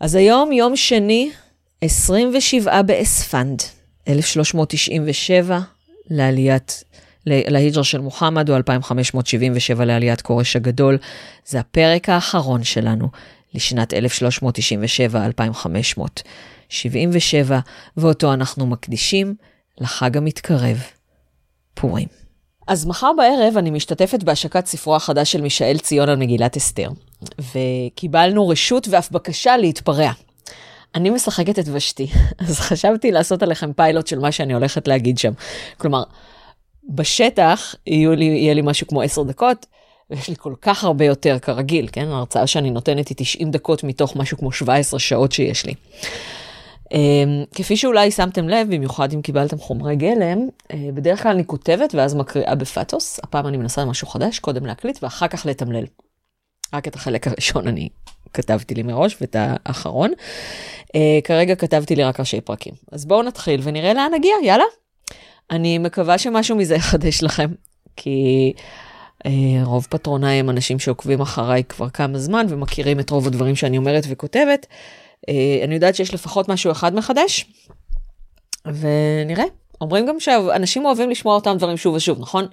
אז היום יום שני, 27 באספנד, 1397 לעליית, להיג'ר של מוחמד, או 2577 לעליית כורש הגדול. זה הפרק האחרון שלנו לשנת 1397-2577, ואותו אנחנו מקדישים לחג המתקרב, פורים. אז מחר בערב אני משתתפת בהשקת ספרו החדש של מישאל ציון על מגילת אסתר, וקיבלנו רשות ואף בקשה להתפרע. אני משחקת את ושתי, אז חשבתי לעשות עליכם פיילוט של מה שאני הולכת להגיד שם. כלומר, בשטח יהיו לי, יהיה לי משהו כמו עשר דקות, ויש לי כל כך הרבה יותר כרגיל, כן? ההרצאה שאני נותנת היא 90 דקות מתוך משהו כמו 17 שעות שיש לי. Um, כפי שאולי שמתם לב, במיוחד אם קיבלתם חומרי גלם, uh, בדרך כלל אני כותבת ואז מקריאה בפאטוס. הפעם אני מנסה משהו חדש, קודם להקליט ואחר כך לתמלל. רק את החלק הראשון אני כתבתי לי מראש ואת האחרון. Uh, כרגע כתבתי לי רק ראשי פרקים. אז בואו נתחיל ונראה לאן נגיע, יאללה. אני מקווה שמשהו מזה יחדש לכם, כי uh, רוב פטרונה הם אנשים שעוקבים אחריי כבר כמה זמן ומכירים את רוב הדברים שאני אומרת וכותבת. Uh, אני יודעת שיש לפחות משהו אחד מחדש, ונראה. אומרים גם שאנשים אוהבים לשמוע אותם דברים שוב ושוב, נכון?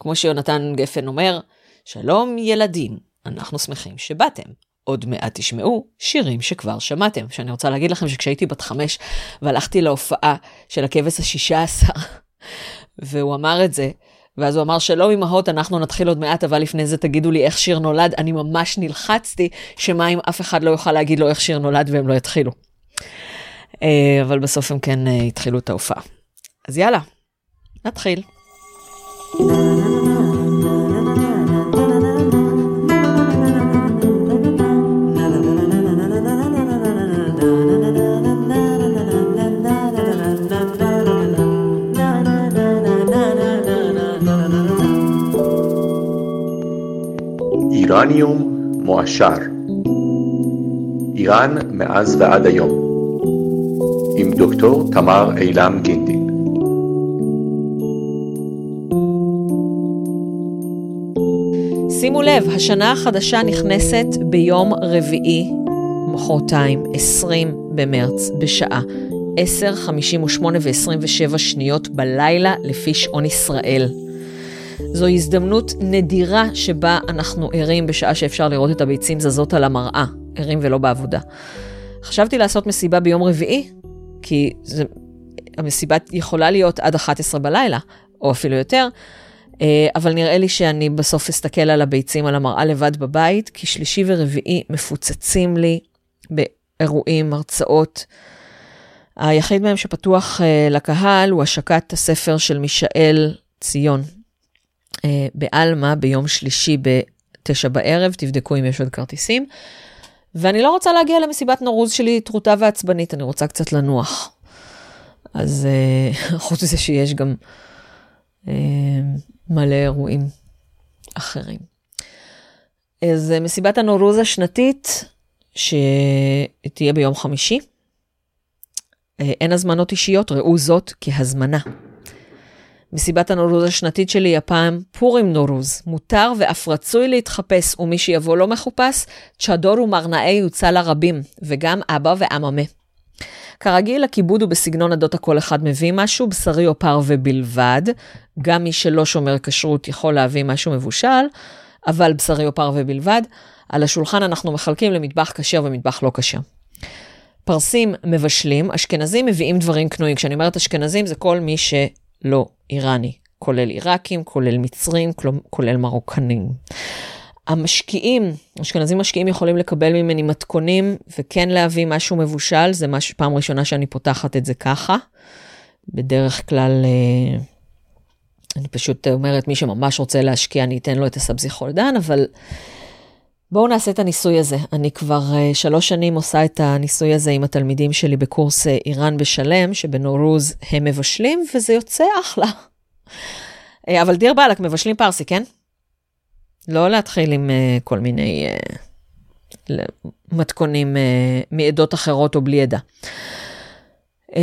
כמו שיונתן גפן אומר, שלום ילדים, אנחנו שמחים שבאתם. עוד מעט תשמעו שירים שכבר שמעתם. שאני רוצה להגיד לכם שכשהייתי בת חמש והלכתי להופעה של הכבש השישה עשר, והוא אמר את זה, ואז הוא אמר, שלום אמהות, אנחנו נתחיל עוד מעט, אבל לפני זה תגידו לי איך שיר נולד. אני ממש נלחצתי, שמה אם אף אחד לא יוכל להגיד לו איך שיר נולד והם לא יתחילו. אה, אבל בסוף הם כן אה, התחילו את ההופעה. אז יאללה, נתחיל. איראניום מועשר. איראן מאז ועד היום. עם דוקטור תמר אילם גינדין שימו לב, השנה החדשה נכנסת ביום רביעי, מחרתיים, 20 במרץ, בשעה 10:58 ו-27 שניות בלילה לפי שעון ישראל. זו הזדמנות נדירה שבה אנחנו ערים בשעה שאפשר לראות את הביצים זזות על המראה, ערים ולא בעבודה. חשבתי לעשות מסיבה ביום רביעי, כי זה, המסיבה יכולה להיות עד 11 בלילה, או אפילו יותר, אה, אבל נראה לי שאני בסוף אסתכל על הביצים על המראה לבד בבית, כי שלישי ורביעי מפוצצים לי באירועים, הרצאות. היחיד מהם שפתוח uh, לקהל הוא השקת הספר של מישאל ציון, אה, בעלמה ביום שלישי בתשע בערב, תבדקו אם יש עוד כרטיסים. ואני לא רוצה להגיע למסיבת נורוז שלי טרוטה ועצבנית, אני רוצה קצת לנוח. אז uh, חוץ מזה שיש גם uh, מלא אירועים אחרים. אז מסיבת הנורוז השנתית, שתהיה ביום חמישי. אין הזמנות אישיות, ראו זאת כהזמנה. מסיבת הנורוז השנתית שלי הפעם פורים נורוז. מותר ואף רצוי להתחפש, ומי שיבוא לא מחופש, צ'דור ומרנאי יוצא לרבים, וגם אבא ואממה. כרגיל, הכיבוד הוא בסגנון עדות הכל אחד מביא משהו, בשרי או פרווה בלבד. גם מי שלא שומר כשרות יכול להביא משהו מבושל, אבל בשרי או פרווה בלבד. על השולחן אנחנו מחלקים למטבח כשר ומטבח לא כשר. פרסים מבשלים, אשכנזים מביאים דברים קנויים. כשאני אומרת אשכנזים זה כל מי שלא איראני, כולל עיראקים, כולל מצרים, כולל מרוקנים. המשקיעים, אשכנזים משקיעים יכולים לקבל ממני מתכונים וכן להביא משהו מבושל, זה מש, פעם ראשונה שאני פותחת את זה ככה. בדרך כלל, אה, אני פשוט אומרת, מי שממש רוצה להשקיע, אני אתן לו את הסבזיחולדן, אבל בואו נעשה את הניסוי הזה. אני כבר uh, שלוש שנים עושה את הניסוי הזה עם התלמידים שלי בקורס uh, איראן בשלם, שבנורוז הם מבשלים, וזה יוצא אחלה. Uh, אבל דיר באלק, מבשלים פרסי, כן? לא להתחיל עם uh, כל מיני uh, מתכונים uh, מעדות אחרות או בלי עדה. Uh,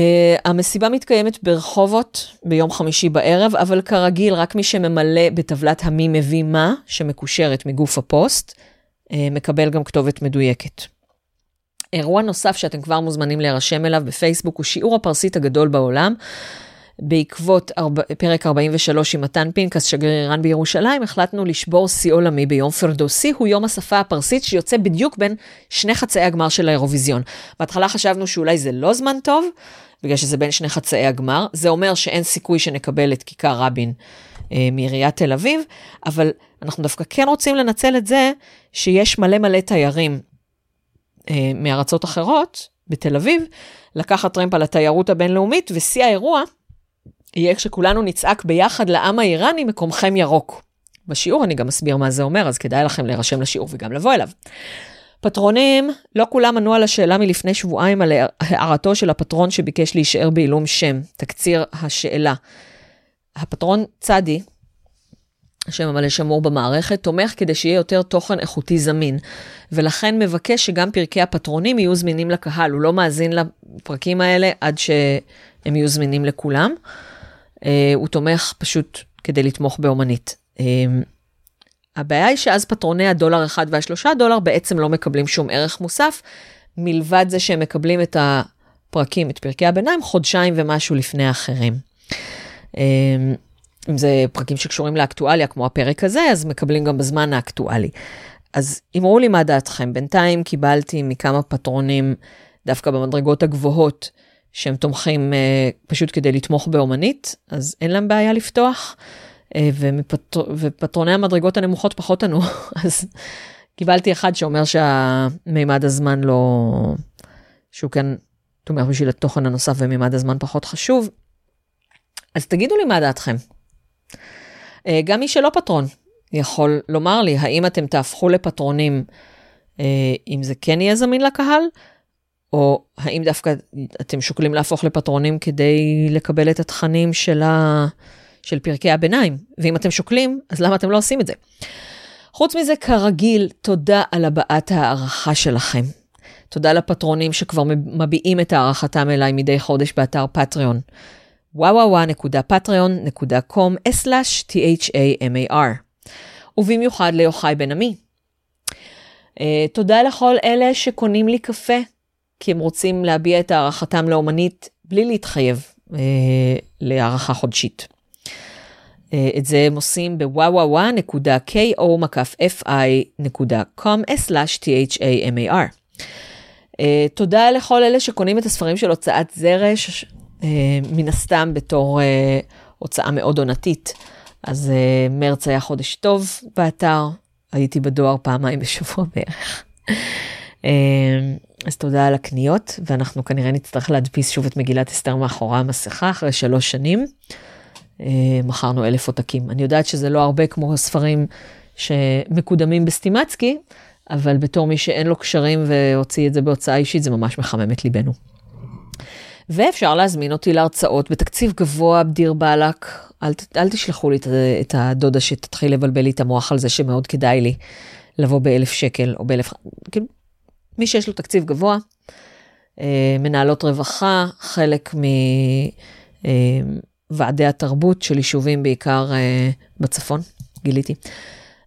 המסיבה מתקיימת ברחובות ביום חמישי בערב, אבל כרגיל, רק מי שממלא בטבלת המי מביא מה, שמקושרת מגוף הפוסט, אה, מקבל גם כתובת מדויקת. אירוע נוסף שאתם כבר מוזמנים להירשם אליו בפייסבוק הוא שיעור הפרסית הגדול בעולם. בעקבות ארבע, פרק 43 עם מתן פינקס, שגריר איראן בירושלים, החלטנו לשבור שיא עולמי ביום פרדוסי, הוא יום השפה הפרסית שיוצא בדיוק בין שני חצאי הגמר של האירוויזיון. בהתחלה חשבנו שאולי זה לא זמן טוב, בגלל שזה בין שני חצאי הגמר, זה אומר שאין סיכוי שנקבל את כיכר רבין אה, מעיריית תל אביב, אבל אנחנו דווקא כן רוצים לנצל את זה שיש מלא מלא תיירים אה, מארצות אחרות בתל אביב, לקחת טרמפ על התיירות הבינלאומית, ושיא האירוע יהיה כשכולנו נצעק ביחד לעם האיראני, מקומכם ירוק. בשיעור אני גם אסביר מה זה אומר, אז כדאי לכם להירשם לשיעור וגם לבוא אליו. פטרונים, לא כולם ענו על השאלה מלפני שבועיים על הערתו של הפטרון שביקש להישאר בעילום שם, תקציר השאלה. הפטרון צדי, השם המלא שמור במערכת, תומך כדי שיהיה יותר תוכן איכותי זמין, ולכן מבקש שגם פרקי הפטרונים יהיו זמינים לקהל, הוא לא מאזין לפרקים האלה עד שהם יהיו זמינים לכולם. Uh, הוא תומך פשוט כדי לתמוך באומנית. Uh, הבעיה היא שאז פטרוני הדולר אחד והשלושה דולר בעצם לא מקבלים שום ערך מוסף, מלבד זה שהם מקבלים את הפרקים, את פרקי הביניים, חודשיים ומשהו לפני האחרים. אמ, אם זה פרקים שקשורים לאקטואליה, כמו הפרק הזה, אז מקבלים גם בזמן האקטואלי. אז אמרו לי מה דעתכם. בינתיים קיבלתי מכמה פטרונים, דווקא במדרגות הגבוהות, שהם תומכים uh, פשוט כדי לתמוך באומנית, אז אין להם בעיה לפתוח. Uh, ומפטר... ופטרוני המדרגות הנמוכות פחות ענו, אז קיבלתי אחד שאומר שהמימד הזמן לא... שהוא כן תומך בשביל התוכן הנוסף ומימד הזמן פחות חשוב. אז תגידו לי מה דעתכם. אה, גם מי שלא פטרון יכול לומר לי, האם אתם תהפכו לפטרונים אה, אם זה כן יהיה זמין לקהל, או האם דווקא אתם שוקלים להפוך לפטרונים כדי לקבל את התכנים של, ה... של פרקי הביניים? ואם אתם שוקלים, אז למה אתם לא עושים את זה? חוץ מזה, כרגיל, תודה על הבעת ההערכה שלכם. תודה לפטרונים שכבר מביעים את הערכתם אליי מדי חודש באתר פטריון. www.patreon.com/thamar ובמיוחד ליוחאי בן עמי. Uh, תודה לכל אלה שקונים לי קפה, כי הם רוצים להביע את הערכתם לאומנית בלי להתחייב uh, להערכה חודשית. Uh, את זה הם עושים בוואווה.ko.fi.com/thamar. Uh, תודה לכל אלה שקונים את הספרים של הוצאת זרש, מן הסתם בתור אה, הוצאה מאוד עונתית. אז אה, מרץ היה חודש טוב באתר, הייתי בדואר פעמיים בשבוע בערך. אז תודה על הקניות, ואנחנו כנראה נצטרך להדפיס שוב את מגילת אסתר מאחורי המסכה אחרי שלוש שנים. מכרנו אלף עותקים. אני יודעת שזה לא הרבה כמו הספרים שמקודמים בסטימצקי, אבל בתור מי שאין לו קשרים והוציא את זה בהוצאה אישית, זה ממש מחמם את ליבנו. ואפשר להזמין אותי להרצאות בתקציב גבוה, בדיר באלק. אל, אל תשלחו לי את, הדודה שתתחיל לבלבל לי את המוח על זה שמאוד כדאי לי לבוא באלף שקל או באלף... כאילו, מי שיש לו תקציב גבוה, אה, מנהלות רווחה, חלק מוועדי אה, התרבות של יישובים בעיקר אה, בצפון, גיליתי.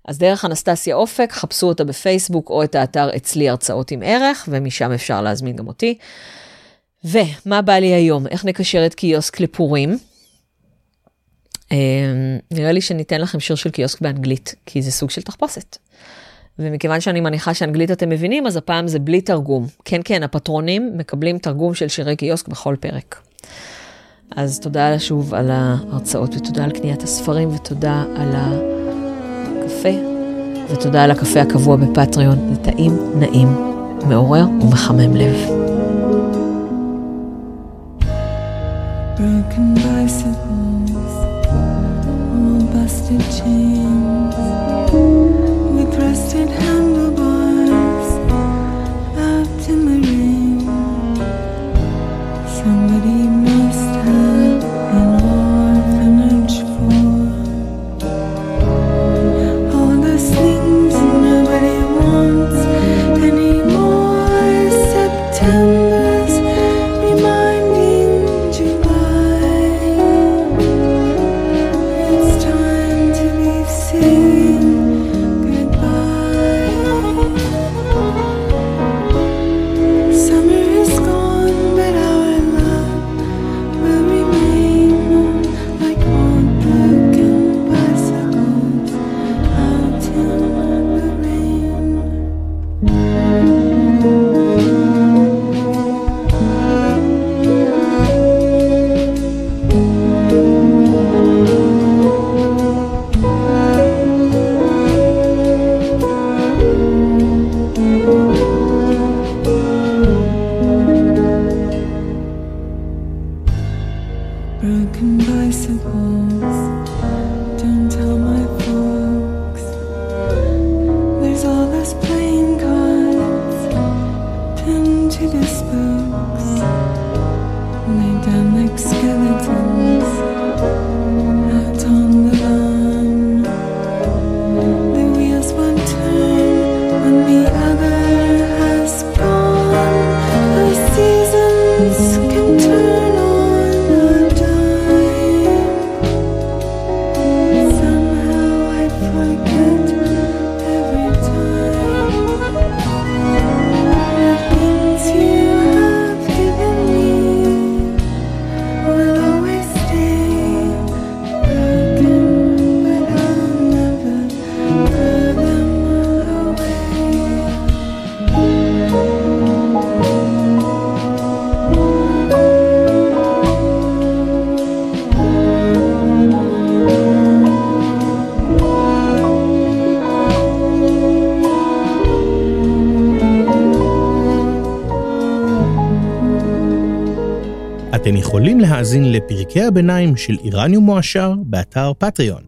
אז דרך אנסטסיה אופק, חפשו אותה בפייסבוק או את האתר אצלי הרצאות עם ערך, ומשם אפשר להזמין גם אותי. ומה בא לי היום? איך נקשר את קיוסק לפורים? אמ, נראה לי שניתן לכם שיר של קיוסק באנגלית, כי זה סוג של תחפושת. ומכיוון שאני מניחה שאנגלית אתם מבינים, אז הפעם זה בלי תרגום. כן, כן, הפטרונים מקבלים תרגום של שירי קיוסק בכל פרק. אז תודה שוב על ההרצאות, ותודה על קניית הספרים, ותודה על הקפה, ותודה על הקפה הקבוע בפטריון. זה טעים, נעים, מעורר ומחמם לב. Broken bicycles, all busted chains, with rusted handlebars אתם יכולים להאזין לפרקי הביניים של איראניום מועשר באתר פטריון,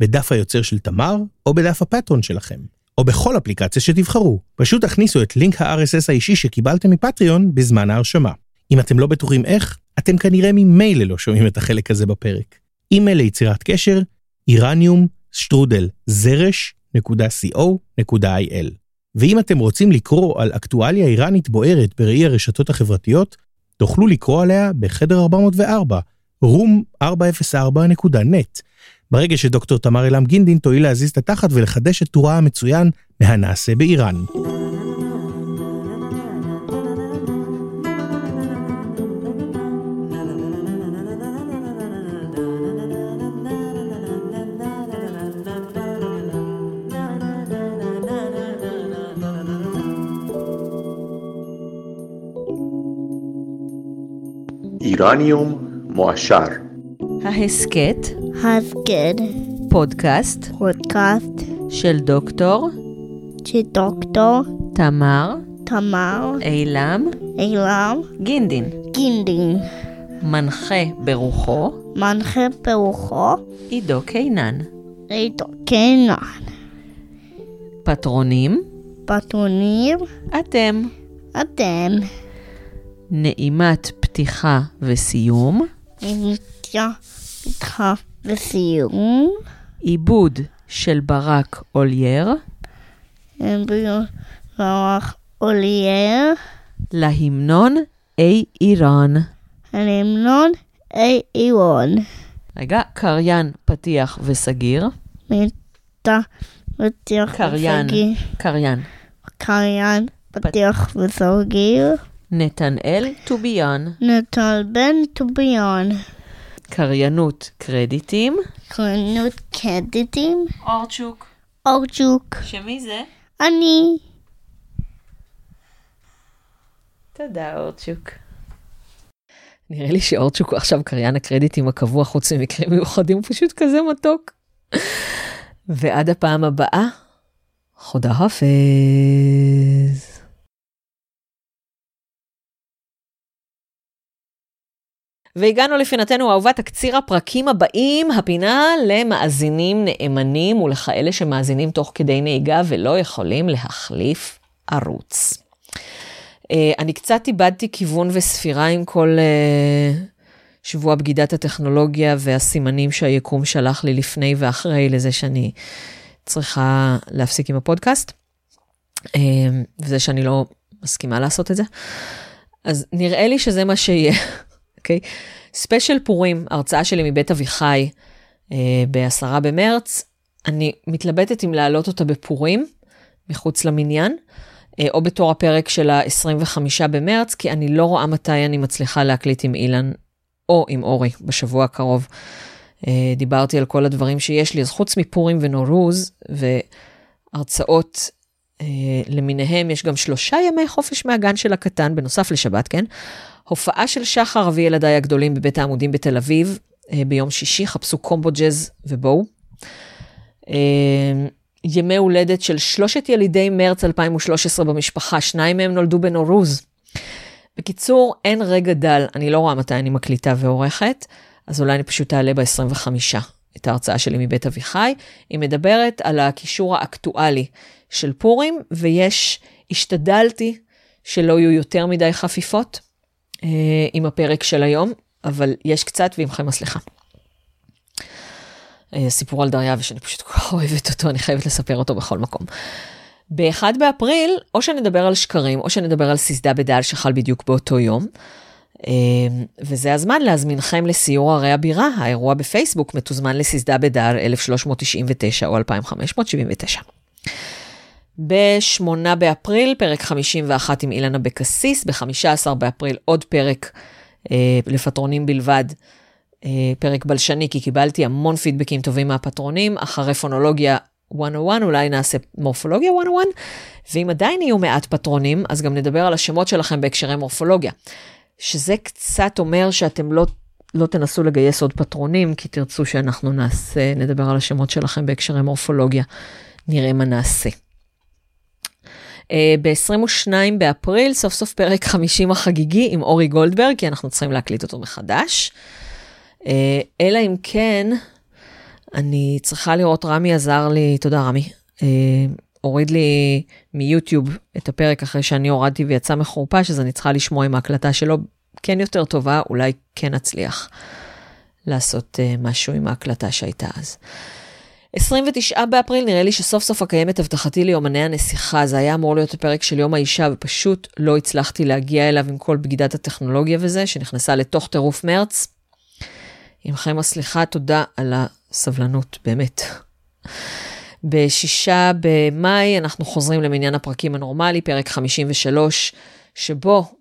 בדף היוצר של תמר או בדף הפטרון שלכם, או בכל אפליקציה שתבחרו. פשוט תכניסו את לינק ה-RSS האישי שקיבלתם מפטריון בזמן ההרשמה. אם אתם לא בטוחים איך, אתם כנראה ממילא לא שומעים את החלק הזה בפרק. אימייל ליצירת קשר, איראניום שטרודל זרש.co.il. ואם אתם רוצים לקרוא על אקטואליה איראנית בוערת בראי הרשתות החברתיות, תוכלו לקרוא עליה בחדר 404, room404.net. ברגע שדוקטור תמר אלעם גינדין תואיל להזיז את התחת ולחדש את טורה המצוין מהנעשה באיראן. איראניום מועשר. ההסכת, הסגד, פודקאסט פודקאסט של דוקטור של דוקטור תמר תמר אילם אילם גינדין, גינדין, מנחה ברוחו מנחה ברוחו עידו קינן, עידו קינן, פטרונים, פטרונים, אתם, אתם, נעימת פתיחה וסיום, איתך בסיום, עיבוד של ברק אולייר, רוח אולייר, להמנון אי איראן. ההמנון אי אירון, רגע, קריין, פתיח וסגיר. מיטה פתיח קריין, וסגיר, קריין. קריין פתיח וסגיר, נתנאל טוביאן, נטל בן טוביון, קריינות קרדיטים. קרנות קרדיטים, אורצ'וק. אורצ'וק, שמי זה? אני, תודה, אורצ'וק. נראה לי שאורצ'וק הוא עכשיו קריין הקרדיטים הקבוע חוץ ממקרים מיוחדים, הוא פשוט כזה מתוק. ועד הפעם הבאה, חודה חפז. והגענו לפינתנו האהובה תקציר הפרקים הבאים, הפינה למאזינים נאמנים ולכאלה שמאזינים תוך כדי נהיגה ולא יכולים להחליף ערוץ. אה, אני קצת איבדתי כיוון וספירה עם כל אה, שבוע בגידת הטכנולוגיה והסימנים שהיקום שלח לי לפני ואחרי לזה שאני צריכה להפסיק עם הפודקאסט, אה, וזה שאני לא מסכימה לעשות את זה. אז נראה לי שזה מה שיהיה, אוקיי? ספיישל פורים, הרצאה שלי מבית אביחי ב-10 במרץ, אני מתלבטת אם להעלות אותה בפורים, מחוץ למניין. אה, או בתור הפרק של ה-25 במרץ, כי אני לא רואה מתי אני מצליחה להקליט עם אילן או עם אורי בשבוע הקרוב. אה, דיברתי על כל הדברים שיש לי, אז חוץ מפורים ונורוז והרצאות אה, למיניהם, יש גם שלושה ימי חופש מהגן של הקטן, בנוסף לשבת, כן? הופעה של שחר אבי ילדיי הגדולים בבית העמודים בתל אביב, ביום שישי, חפשו קומבו ג'אז ובואו. ימי הולדת של שלושת ילידי מרץ 2013 במשפחה, שניים מהם נולדו בנורוז. בקיצור, אין רגע דל, אני לא רואה מתי אני מקליטה ועורכת, אז אולי אני פשוט אעלה ב-25 את ההרצאה שלי מבית אביחי. היא מדברת על הקישור האקטואלי של פורים, ויש, השתדלתי שלא יהיו יותר מדי חפיפות אה, עם הפרק של היום, אבל יש קצת ועמכם הסליחה. אה, סיפור על דריה ושאני פשוט כל כך אוהבת אותו, אני חייבת לספר אותו בכל מקום. ב-1 באפריל, או שנדבר על שקרים, או שנדבר על סיסדה בדל שחל בדיוק באותו יום. אה, וזה הזמן להזמינכם לסיור ערי הבירה, האירוע בפייסבוק מתוזמן לסיסדה בדל 1399 או 2579. ב-8 באפריל, פרק 51 עם אילנה אבקסיס, ב-15 באפריל עוד פרק אה, לפטרונים בלבד, אה, פרק בלשני, כי קיבלתי המון פידבקים טובים מהפטרונים, אחרי פונולוגיה 101, אולי נעשה מורפולוגיה 101, ואם עדיין יהיו מעט פטרונים, אז גם נדבר על השמות שלכם בהקשרי מורפולוגיה. שזה קצת אומר שאתם לא, לא תנסו לגייס עוד פטרונים, כי תרצו שאנחנו נעשה, נדבר על השמות שלכם בהקשרי מורפולוגיה, נראה מה נעשה. Uh, ב-22 באפריל, סוף סוף פרק 50 החגיגי עם אורי גולדברג, כי אנחנו צריכים להקליט אותו מחדש. Uh, אלא אם כן, אני צריכה לראות, רמי עזר לי, תודה רמי, uh, הוריד לי מיוטיוב את הפרק אחרי שאני הורדתי ויצא מחורפש, אז אני צריכה לשמוע אם ההקלטה שלו כן יותר טובה, אולי כן אצליח לעשות משהו עם ההקלטה שהייתה אז. 29 באפריל, נראה לי שסוף סוף אקיים את הבטחתי ליומני הנסיכה. זה היה אמור להיות הפרק של יום האישה, ופשוט לא הצלחתי להגיע אליו עם כל בגידת הטכנולוגיה וזה, שנכנסה לתוך טירוף מרץ. עמכם הסליחה, תודה על הסבלנות, באמת. בשישה במאי אנחנו חוזרים למניין הפרקים הנורמלי, פרק 53, שבו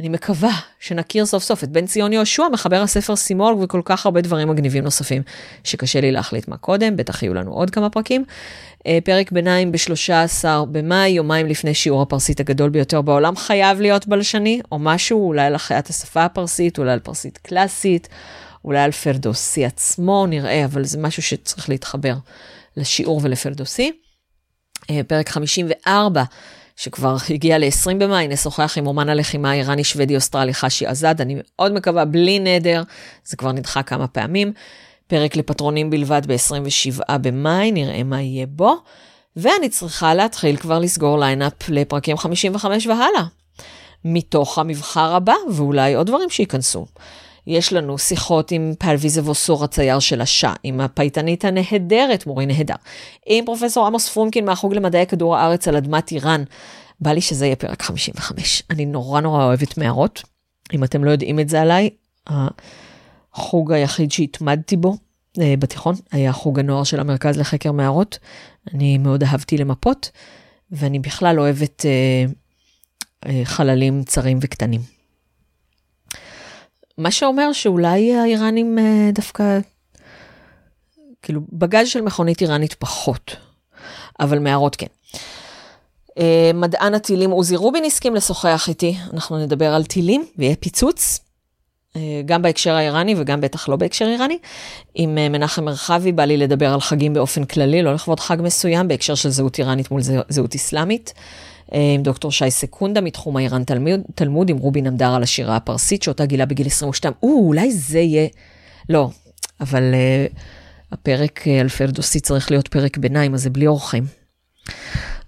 אני מקווה שנכיר סוף סוף את בן ציון יהושע, מחבר הספר סימולג וכל כך הרבה דברים מגניבים נוספים שקשה לי להחליט מה קודם, בטח יהיו לנו עוד כמה פרקים. אה, פרק ביניים ב-13 במאי, יומיים לפני שיעור הפרסית הגדול ביותר בעולם, חייב להיות בלשני, או משהו, אולי על החייאת השפה הפרסית, אולי על פרסית קלאסית, אולי על פרדוסי עצמו, נראה, אבל זה משהו שצריך להתחבר לשיעור ולפרדוסי. אה, פרק 54, שכבר הגיע ל-20 במאי, נשוחח עם אומן הלחימה האיראני שוודי אוסטרלי חשי עזד, אני מאוד מקווה, בלי נדר, זה כבר נדחה כמה פעמים. פרק לפטרונים בלבד ב-27 במאי, נראה מה יהיה בו. ואני צריכה להתחיל כבר לסגור lineup לפרקים 55 והלאה. מתוך המבחר הבא, ואולי עוד דברים שייכנסו. יש לנו שיחות עם פלוויזה ווסור הצייר של השעה, עם הפייטנית הנהדרת, מורי נהדר, עם פרופסור עמוס פרומקין מהחוג למדעי כדור הארץ על אדמת איראן. בא לי שזה יהיה פרק 55. אני נורא נורא אוהבת מערות. אם אתם לא יודעים את זה עליי, החוג היחיד שהתמדתי בו אה, בתיכון היה חוג הנוער של המרכז לחקר מערות. אני מאוד אהבתי למפות, ואני בכלל אוהבת אה, אה, חללים צרים וקטנים. מה שאומר שאולי האיראנים אה, דווקא, כאילו, בגז של מכונית איראנית פחות, אבל מערות כן. אה, מדען הטילים עוזי רובין הסכים לשוחח איתי, אנחנו נדבר על טילים ויהיה פיצוץ, אה, גם בהקשר האיראני וגם בטח לא בהקשר איראני. עם מנחם מרחבי בא לי לדבר על חגים באופן כללי, לא לכבוד חג מסוים, בהקשר של זהות איראנית מול זהות אסלאמית. עם דוקטור שי סקונדה מתחום האיראן תלמוד, תלמוד עם רובין עמדר על השירה הפרסית, שאותה גילה בגיל 22. או, אולי זה יהיה... לא, אבל uh, הפרק uh, על פרדוסי צריך להיות פרק ביניים, אז זה בלי אורחים.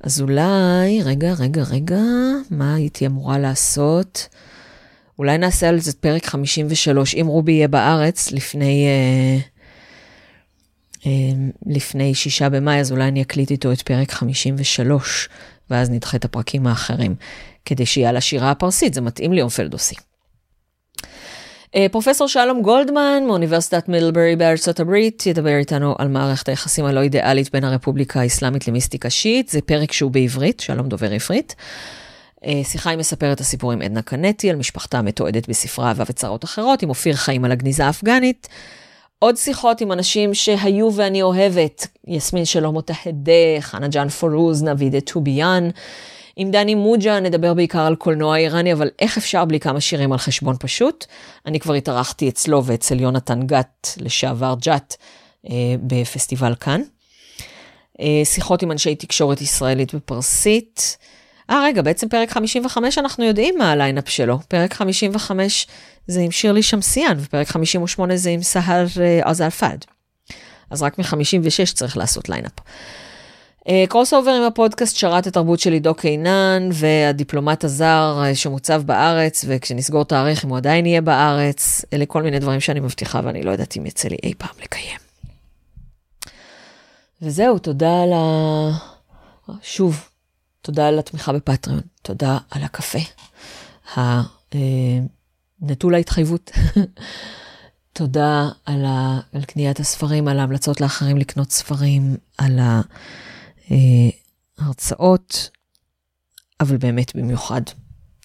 אז אולי, רגע, רגע, רגע, מה הייתי אמורה לעשות? אולי נעשה על זה פרק 53, אם רובי יהיה בארץ לפני... Uh, לפני שישה במאי, אז אולי אני אקליט איתו את פרק 53, ואז נדחה את הפרקים האחרים, כדי שיהיה על השירה הפרסית, זה מתאים ליום פרדוסי. פרופסור שלום גולדמן מאוניברסיטת מידלברי בארצות הברית ידבר איתנו על מערכת היחסים הלא אידיאלית בין הרפובליקה האסלאמית למיסטיקה שיעית, זה פרק שהוא בעברית, שלום דובר עברית. שיחה עם מספרת הסיפור עם עדנה קנטי על משפחתה המתועדת בספרה אהבה וצרות אחרות, עם אופיר חיים על הגניזה האפגנית. עוד שיחות עם אנשים שהיו ואני אוהבת, יסמין שלום מותהדה, חנה ג'אן פורוז, נבידה טוביאן. עם דני מוג'ה נדבר בעיקר על קולנוע איראני, אבל איך אפשר בלי כמה שירים על חשבון פשוט? אני כבר התארחתי אצלו ואצל יונתן גת, לשעבר ג'ת, אה, בפסטיבל כאן. אה, שיחות עם אנשי תקשורת ישראלית ופרסית. אה, רגע, בעצם פרק 55 אנחנו יודעים מה ה lineup שלו. פרק 55 זה עם שירלי שמסיאן, ופרק 58 זה עם סהר עזר פאד. אז רק מ-56 צריך לעשות lineup. crossover עם הפודקאסט שרת התרבות של עידו קינן והדיפלומט הזר אה, שמוצב בארץ, וכשנסגור תאריך אם הוא עדיין יהיה בארץ, אלה כל מיני דברים שאני מבטיחה ואני לא יודעת אם יצא לי אי פעם לקיים. וזהו, תודה על ה... שוב, תודה על התמיכה ב Patreon, תודה על הקפה, הנטול ההתחייבות. תודה על, ה... על קניית הספרים, על ההמלצות לאחרים לקנות ספרים, על ההרצאות, אבל באמת במיוחד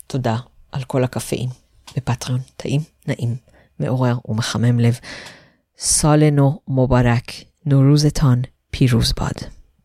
תודה על כל הקפאים בפטריון. טעים, נעים, מעורר ומחמם לב. סולנו מובארק, נורוזתון, פירוז בד.